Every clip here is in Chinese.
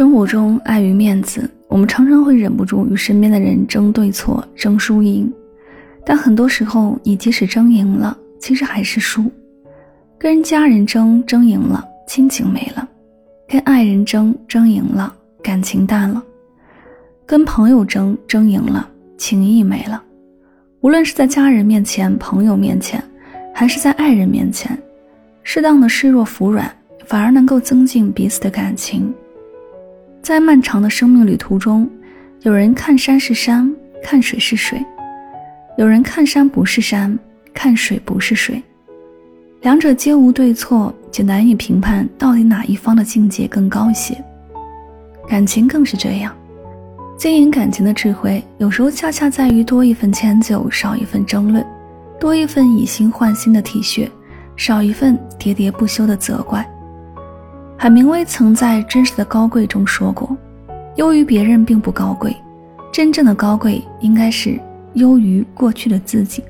生活中，碍于面子，我们常常会忍不住与身边的人争对错、争输赢。但很多时候，你即使争赢了，其实还是输。跟家人争，争赢了，亲情没了；跟爱人争，争赢了，感情淡了；跟朋友争，争赢了，情谊没了。无论是在家人面前、朋友面前，还是在爱人面前，适当的示弱服软，反而能够增进彼此的感情。在漫长的生命旅途中，有人看山是山，看水是水；有人看山不是山，看水不是水。两者皆无对错，就难以评判到底哪一方的境界更高一些。感情更是这样，经营感情的智慧，有时候恰恰在于多一份迁就，少一份争论；多一份以心换心的体恤，少一份喋喋不休的责怪。海明威曾在《真实的高贵》中说过：“优于别人并不高贵，真正的高贵应该是优于过去的自己。”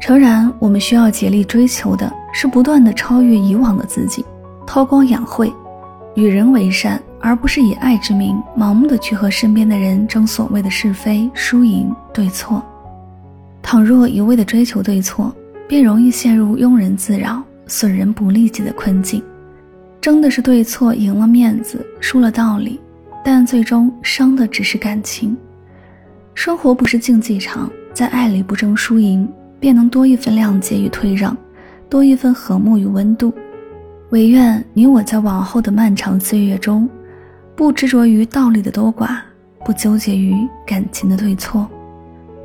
诚然，我们需要竭力追求的是不断的超越以往的自己，韬光养晦，与人为善，而不是以爱之名盲目的去和身边的人争所谓的是非、输赢、对错。倘若一味的追求对错，便容易陷入庸人自扰、损人不利己的困境。争的是对错，赢了面子，输了道理，但最终伤的只是感情。生活不是竞技场，在爱里不争输赢，便能多一份谅解与退让，多一份和睦与温度。唯愿你我在往后的漫长岁月中，不执着于道理的多寡，不纠结于感情的对错，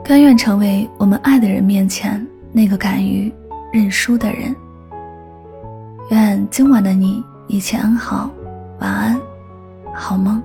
甘愿成为我们爱的人面前那个敢于认输的人。愿今晚的你。一切安好，晚安，好梦。